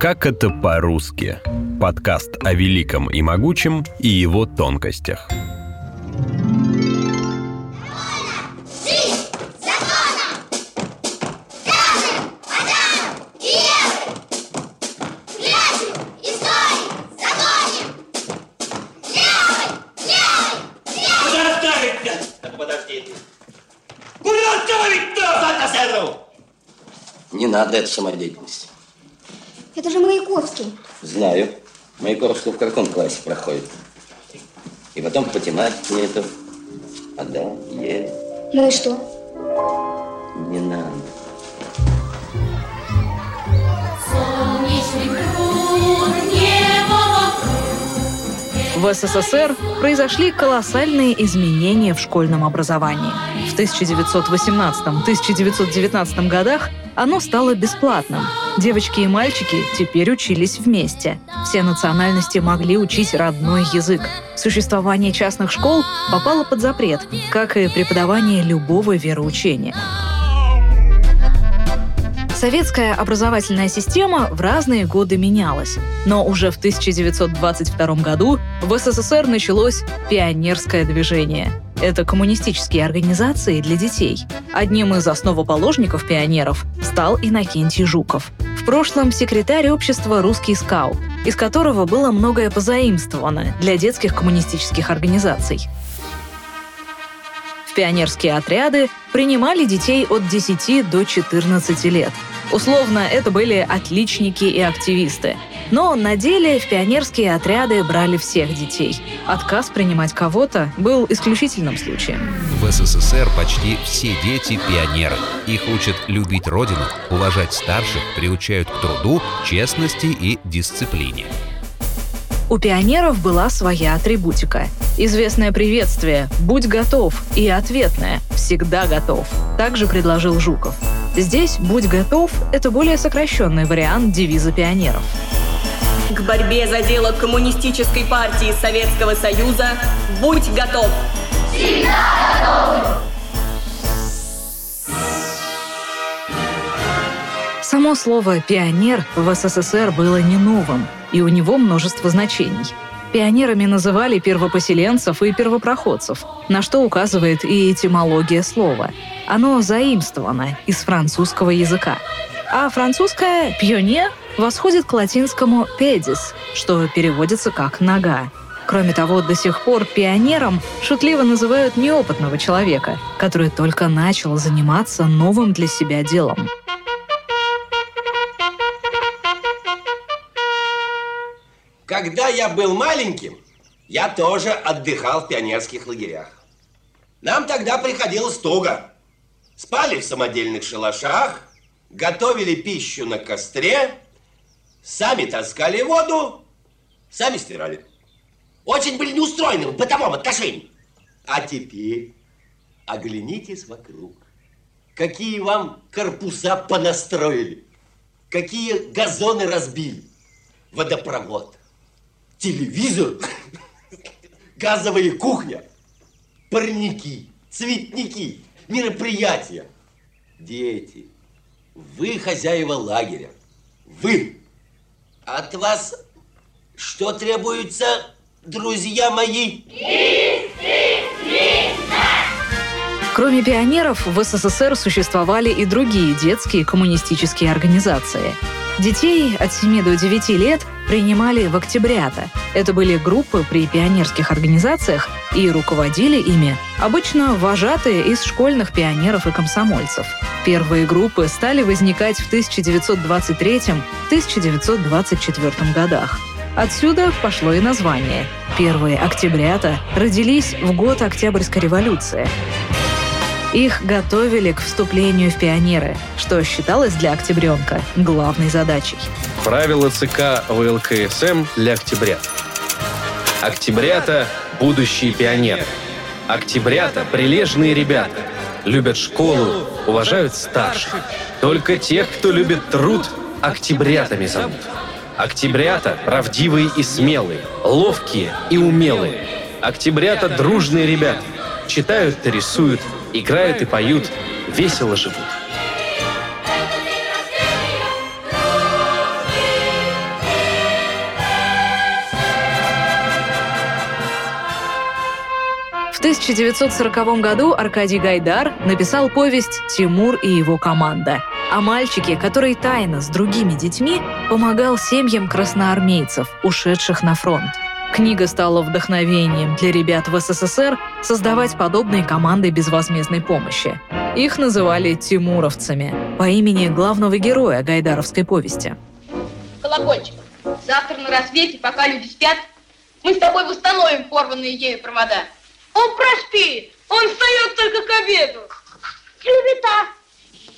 Как это по-русски? Подкаст о великом и могучем и его тонкостях. Не надо это самодеятельности. Маяковский. Знаю. Маяковский в каком классе проходит? И потом по тематике это. А да, е. Ну и что? Не надо. В СССР произошли колоссальные изменения в школьном образовании. В 1918-1919 годах оно стало бесплатным. Девочки и мальчики теперь учились вместе. Все национальности могли учить родной язык. Существование частных школ попало под запрет, как и преподавание любого вероучения. Советская образовательная система в разные годы менялась, но уже в 1922 году в СССР началось пионерское движение. Это коммунистические организации для детей. Одним из основоположников пионеров стал Иннокентий Жуков. В прошлом секретарь общества «Русский скаут», из которого было многое позаимствовано для детских коммунистических организаций. В пионерские отряды принимали детей от 10 до 14 лет. Условно, это были отличники и активисты. Но на деле в пионерские отряды брали всех детей. Отказ принимать кого-то был исключительным случаем. В СССР почти все дети – пионеры. Их учат любить родину, уважать старших, приучают к труду, честности и дисциплине. У пионеров была своя атрибутика. Известное приветствие «Будь готов» и ответное «Всегда готов» также предложил Жуков. Здесь «Будь готов» — это более сокращенный вариант девиза пионеров. К борьбе за дело Коммунистической партии Советского Союза будь готов! Само слово «пионер» в СССР было не новым, и у него множество значений. Пионерами называли первопоселенцев и первопроходцев, на что указывает и этимология слова. Оно заимствовано из французского языка. А французское «пионер» восходит к латинскому «pedis», что переводится как «нога». Кроме того, до сих пор пионером шутливо называют неопытного человека, который только начал заниматься новым для себя делом. Когда я был маленьким, я тоже отдыхал в пионерских лагерях. Нам тогда приходилось туго. Спали в самодельных шалашах, готовили пищу на костре, сами таскали воду, сами стирали. Очень были неустроены в бытовом отношении. А теперь оглянитесь вокруг. Какие вам корпуса понастроили, какие газоны разбили, водопровод, телевизор, газовая кухня, парники, цветники, мероприятия. Дети, вы хозяева лагеря. Вы. От вас что требуется, друзья мои? Кроме пионеров, в СССР существовали и другие детские коммунистические организации. Детей от 7 до 9 лет принимали в октябрята. Это были группы при пионерских организациях, и руководили ими обычно вожатые из школьных пионеров и комсомольцев. Первые группы стали возникать в 1923-1924 годах. Отсюда пошло и название. Первые октябрята родились в год Октябрьской революции. Их готовили к вступлению в пионеры, что считалось для октябренка главной задачей. Правила ЦК ВЛКСМ для октябрят. Октябрята – будущие пионеры. Октябрята – прилежные ребята. Любят школу, уважают старших. Только тех, кто любит труд, октябрятами зовут. Октябрята – правдивые и смелые, ловкие и умелые. Октябрята – дружные ребята читают и рисуют, играют и поют, весело живут. В 1940 году Аркадий Гайдар написал повесть «Тимур и его команда» о мальчике, который тайно с другими детьми помогал семьям красноармейцев, ушедших на фронт. Книга стала вдохновением для ребят в СССР создавать подобные команды безвозмездной помощи. Их называли «тимуровцами» по имени главного героя гайдаровской повести. Колокольчик, завтра на рассвете, пока люди спят, мы с тобой восстановим порванные ею провода. Он проспит, он встает только к обеду. Клевета!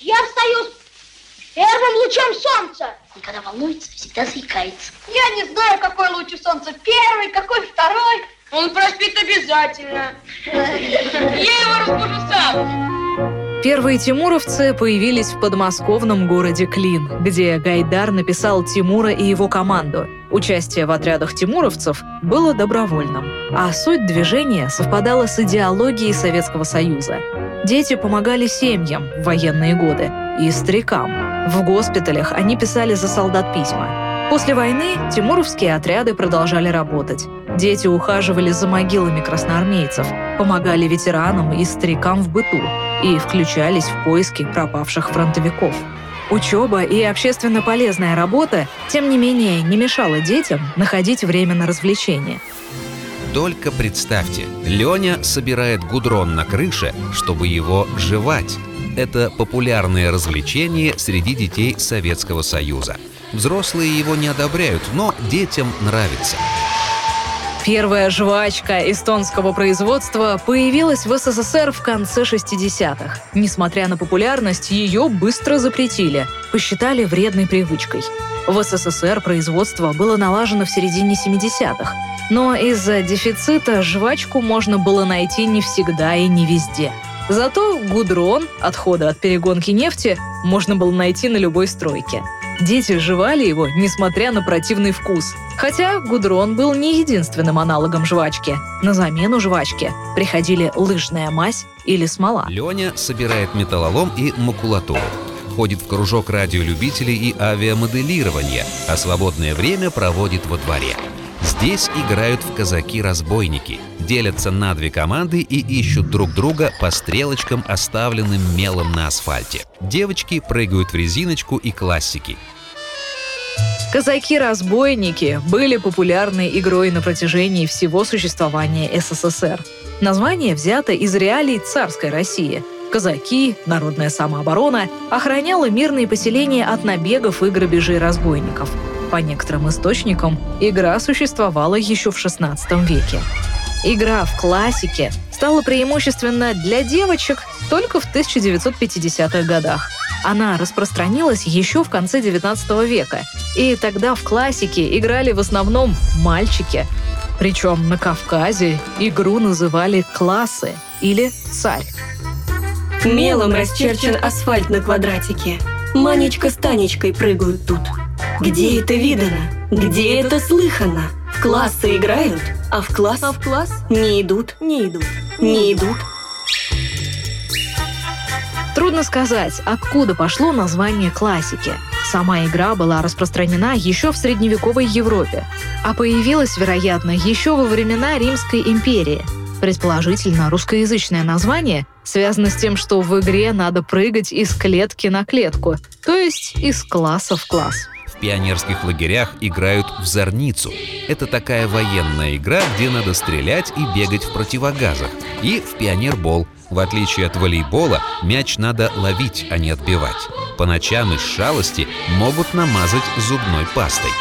Я встаю с первым лучом солнца. И когда волнуется, всегда заикается. Я не знаю, какой луч у солнца первый, какой второй. Он проспит обязательно. Я его разбужу сам. Первые тимуровцы появились в подмосковном городе Клин, где Гайдар написал Тимура и его команду. Участие в отрядах тимуровцев было добровольным, а суть движения совпадала с идеологией Советского Союза. Дети помогали семьям в военные годы и старикам. В госпиталях они писали за солдат письма. После войны тимуровские отряды продолжали работать. Дети ухаживали за могилами красноармейцев, помогали ветеранам и старикам в быту и включались в поиски пропавших фронтовиков. Учеба и общественно полезная работа, тем не менее, не мешала детям находить время на развлечения. Только представьте, Леня собирает гудрон на крыше, чтобы его жевать. Это популярное развлечение среди детей Советского Союза. Взрослые его не одобряют, но детям нравится. Первая жвачка эстонского производства появилась в СССР в конце 60-х. Несмотря на популярность, ее быстро запретили, посчитали вредной привычкой. В СССР производство было налажено в середине 70-х, но из-за дефицита жвачку можно было найти не всегда и не везде. Зато гудрон, отходы от перегонки нефти, можно было найти на любой стройке. Дети жевали его, несмотря на противный вкус. Хотя гудрон был не единственным аналогом жвачки. На замену жвачке приходили лыжная мазь или смола. Леня собирает металлолом и макулатуру. Ходит в кружок радиолюбителей и авиамоделирования, а свободное время проводит во дворе. Здесь играют в казаки-разбойники, делятся на две команды и ищут друг друга по стрелочкам, оставленным мелом на асфальте. Девочки прыгают в резиночку и классики. Казаки-разбойники были популярной игрой на протяжении всего существования СССР. Название взято из реалий царской России. Казаки, народная самооборона, охраняла мирные поселения от набегов и грабежей разбойников. По некоторым источникам, игра существовала еще в XVI веке. Игра в классике стала преимущественно для девочек только в 1950-х годах. Она распространилась еще в конце XIX века, и тогда в классике играли в основном мальчики. Причем на Кавказе игру называли «классы» или «царь». Мелом расчерчен асфальт на квадратике. Манечка с Танечкой прыгают тут. Где это видано? Где это слыхано? В классы играют, а в класс, а в класс не идут, не идут, не идут. Трудно сказать, откуда пошло название классики. Сама игра была распространена еще в средневековой Европе, а появилась, вероятно, еще во времена Римской империи. Предположительно, русскоязычное название связано с тем, что в игре надо прыгать из клетки на клетку, то есть из класса в класс. Пионерских лагерях играют в зорницу. Это такая военная игра, где надо стрелять и бегать в противогазах. И в пионербол. В отличие от волейбола, мяч надо ловить, а не отбивать. По ночам из шалости могут намазать зубной пастой.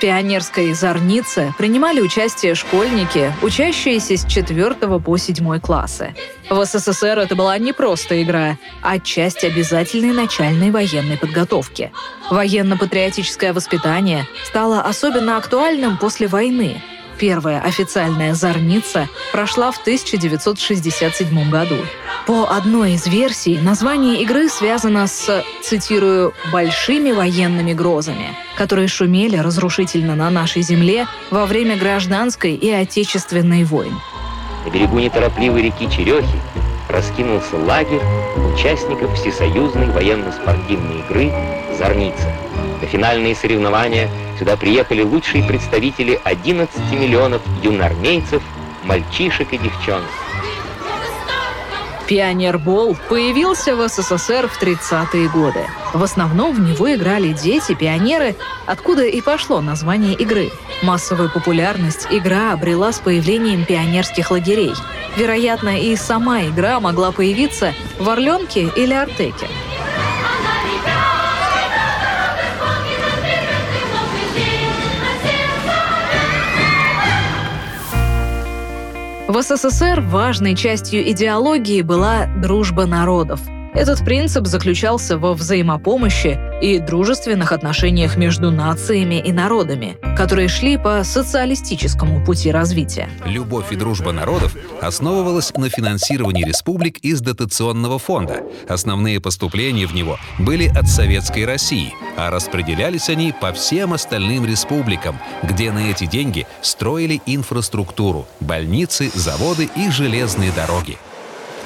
Пионерской зорнице принимали участие школьники, учащиеся с 4 по 7 классы. В СССР это была не просто игра, а часть обязательной начальной военной подготовки. Военно-патриотическое воспитание стало особенно актуальным после войны. Первая официальная зорница прошла в 1967 году. По одной из версий, название игры связано с, цитирую, «большими военными грозами», которые шумели разрушительно на нашей земле во время гражданской и отечественной войн. На берегу неторопливой реки Черехи раскинулся лагерь участников всесоюзной военно-спортивной игры «Зорница». На финальные соревнования сюда приехали лучшие представители 11 миллионов юноармейцев, мальчишек и девчонок. Пионербол появился в СССР в 30-е годы. В основном в него играли дети-пионеры, откуда и пошло название игры. Массовую популярность игра обрела с появлением пионерских лагерей. Вероятно, и сама игра могла появиться в Орленке или Артеке. В СССР важной частью идеологии была дружба народов. Этот принцип заключался во взаимопомощи и дружественных отношениях между нациями и народами, которые шли по социалистическому пути развития. Любовь и дружба народов основывалась на финансировании республик из дотационного фонда. Основные поступления в него были от Советской России, а распределялись они по всем остальным республикам, где на эти деньги строили инфраструктуру, больницы, заводы и железные дороги.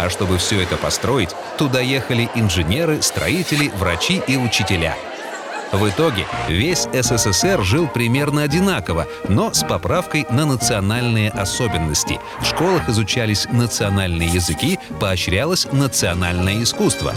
А чтобы все это построить, туда ехали инженеры, строители, врачи и учителя. В итоге весь СССР жил примерно одинаково, но с поправкой на национальные особенности. В школах изучались национальные языки, поощрялось национальное искусство.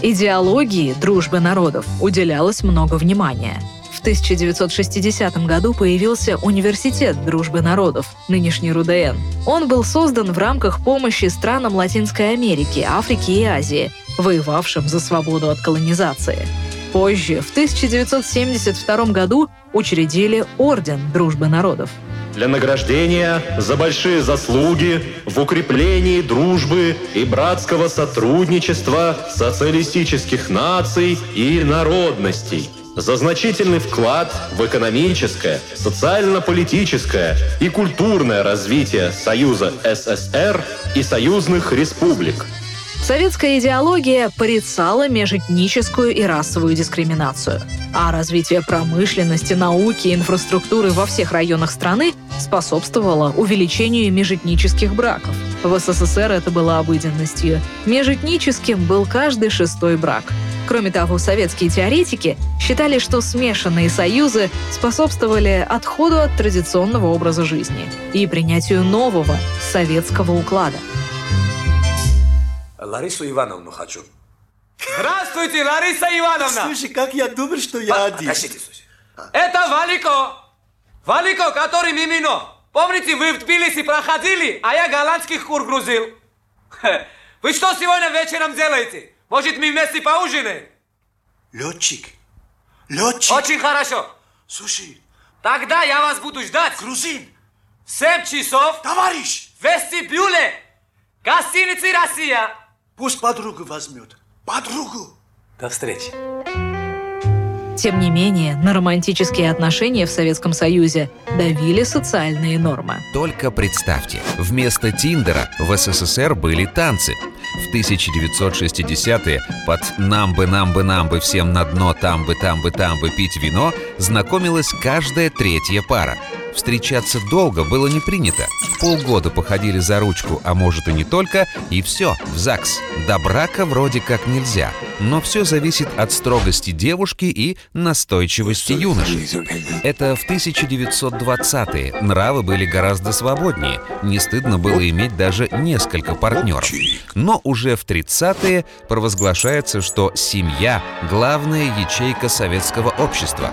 Идеологии дружбы народов уделялось много внимания. В 1960 году появился Университет дружбы народов, нынешний РУДН. Он был создан в рамках помощи странам Латинской Америки, Африки и Азии, воевавшим за свободу от колонизации. Позже, в 1972 году, учредили Орден дружбы народов. Для награждения за большие заслуги в укреплении дружбы и братского сотрудничества социалистических наций и народностей – за значительный вклад в экономическое, социально-политическое и культурное развитие Союза СССР и союзных республик. Советская идеология порицала межэтническую и расовую дискриминацию, а развитие промышленности, науки и инфраструктуры во всех районах страны способствовало увеличению межэтнических браков. В СССР это было обыденностью. Межэтническим был каждый шестой брак – Кроме того, советские теоретики считали, что смешанные союзы способствовали отходу от традиционного образа жизни и принятию нового советского уклада. Ларису Ивановну хочу. Здравствуйте, Лариса Ивановна! Слушай, как я добр, что я По- один. Это Валико! Валико, который Мимино! Помните, вы в Тбилиси проходили, а я голландских кур грузил? Вы что сегодня вечером делаете? Может, мы вместе поужинаем? Летчик. Летчик. Очень хорошо. Слушай. Тогда я вас буду ждать. Грузин. В 7 часов. Товарищ. В вестибюле. Гостиницы Россия. Пусть подругу возьмет. Подругу. До встречи. Тем не менее, на романтические отношения в Советском Союзе давили социальные нормы. Только представьте, вместо Тиндера в СССР были танцы. В 1960-е под «нам бы, нам бы, нам бы, всем на дно, там бы, там бы, там бы пить вино» знакомилась каждая третья пара. Встречаться долго было не принято. Полгода походили за ручку, а может и не только, и все, в ЗАГС. До брака вроде как нельзя. Но все зависит от строгости девушки и настойчивости юноши. Это в 1920-е. Нравы были гораздо свободнее. Не стыдно было иметь даже несколько партнеров. Но уже в 30-е провозглашается, что семья – главная ячейка советского общества.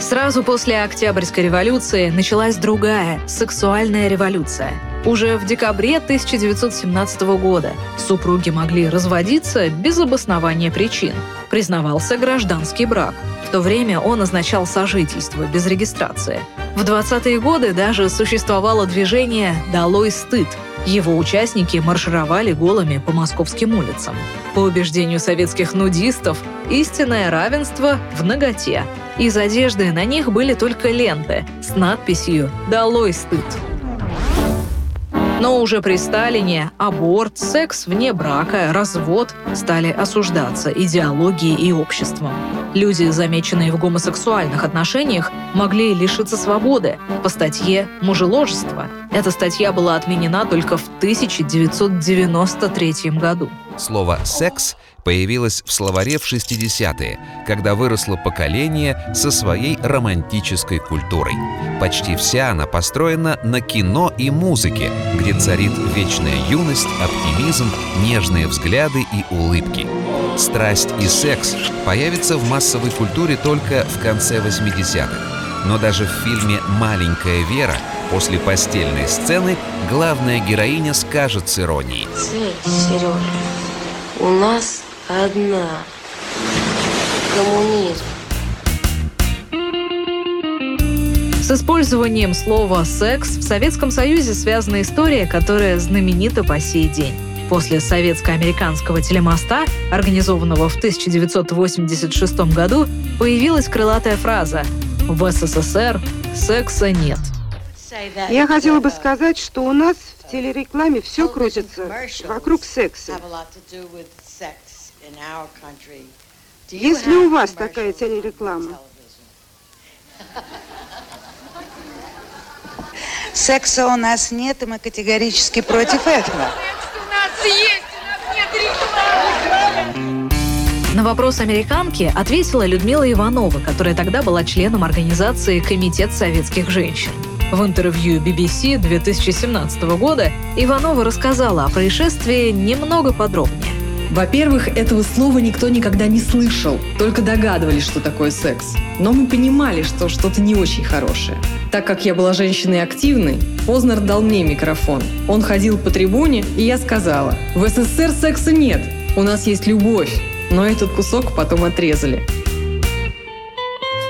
Сразу после Октябрьской революции началась другая, сексуальная революция. Уже в декабре 1917 года супруги могли разводиться без обоснования причин. Признавался гражданский брак. В то время он означал сожительство без регистрации. В 20-е годы даже существовало движение «Долой стыд», его участники маршировали голыми по московским улицам. По убеждению советских нудистов, истинное равенство в ноготе. Из одежды на них были только ленты с надписью «Долой стыд». Но уже при Сталине аборт, секс вне брака, развод стали осуждаться идеологией и обществом. Люди, замеченные в гомосексуальных отношениях, могли лишиться свободы по статье «Мужеложество». Эта статья была отменена только в 1993 году. Слово «секс» появилось в словаре в 60-е, когда выросло поколение со своей романтической культурой. Почти вся она построена на кино и музыке, где царит вечная юность, оптимизм, нежные взгляды и улыбки. Страсть и секс появятся в массовой культуре только в конце 80-х. Но даже в фильме «Маленькая Вера» после постельной сцены главная героиня скажет с иронией. Цель, Сережа, у нас одна. Коммунизм. С использованием слова «секс» в Советском Союзе связана история, которая знаменита по сей день. После советско-американского телемоста, организованного в 1986 году, появилась крылатая фраза «В СССР секса нет». Я хотела бы сказать, что у нас в телерекламе все крутится вокруг секса. Есть ли у вас такая телереклама? Секса у нас нет, и мы категорически против этого. На вопрос американки ответила Людмила Иванова, которая тогда была членом организации «Комитет советских женщин». В интервью BBC 2017 года Иванова рассказала о происшествии немного подробнее. Во-первых, этого слова никто никогда не слышал, только догадывались, что такое секс. Но мы понимали, что что-то не очень хорошее. Так как я была женщиной активной, Познер дал мне микрофон. Он ходил по трибуне, и я сказала, в СССР секса нет, у нас есть любовь. Но этот кусок потом отрезали.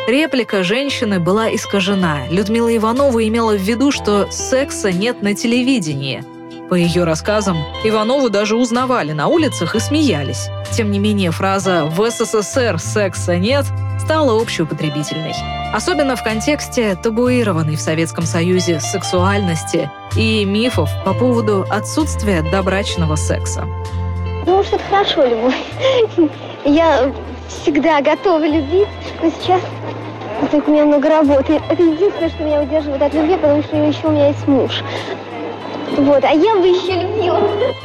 Реплика женщины была искажена. Людмила Иванова имела в виду, что секса нет на телевидении – по ее рассказам, Иванову даже узнавали на улицах и смеялись. Тем не менее, фраза «в СССР секса нет» стала общеупотребительной. Особенно в контексте табуированной в Советском Союзе сексуальности и мифов по поводу отсутствия добрачного секса. Ну, что это хорошо, любовь. Я всегда готова любить, но сейчас так у меня много работы. Это единственное, что меня удерживает от любви, потому что еще у меня есть муж. Вот, а я бы еще любила.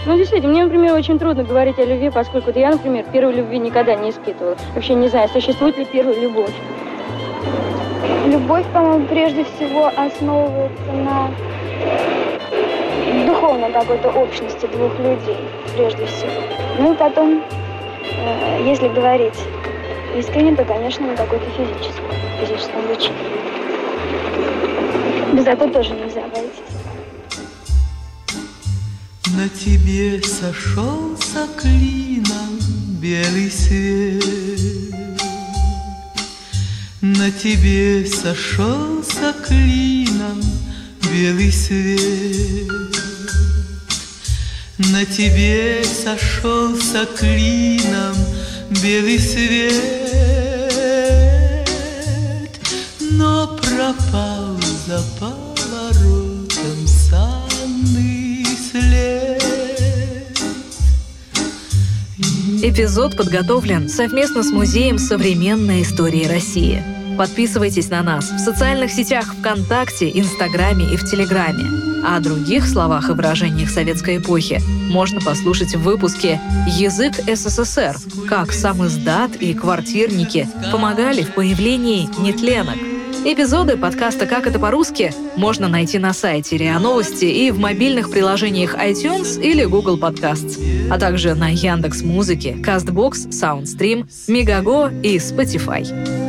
Ну, действительно, мне, например, очень трудно говорить о любви, поскольку я, например, первой любви никогда не испытывала. Вообще не знаю, существует ли первая любовь. Любовь, по-моему, прежде всего основывается на духовной какой-то общности двух людей, прежде всего. Ну и потом, э, если говорить искренне, то, конечно, на какой-то физическом, физическом луче. Без этого тоже нельзя обойтись. На тебе сошелся клином белый свет. На тебе сошелся клином белый свет. На тебе сошелся клином белый свет, но пропал запах. Эпизод подготовлен совместно с Музеем современной истории России. Подписывайтесь на нас в социальных сетях ВКонтакте, Инстаграме и в Телеграме. О других словах и выражениях советской эпохи можно послушать в выпуске «Язык СССР. Как сам издат и квартирники помогали в появлении нетленок». Эпизоды подкаста «Как это по-русски» можно найти на сайте РИА Новости и в мобильных приложениях iTunes или Google Podcasts, а также на Яндекс Музыке, Castbox, Soundstream, Megago и Spotify.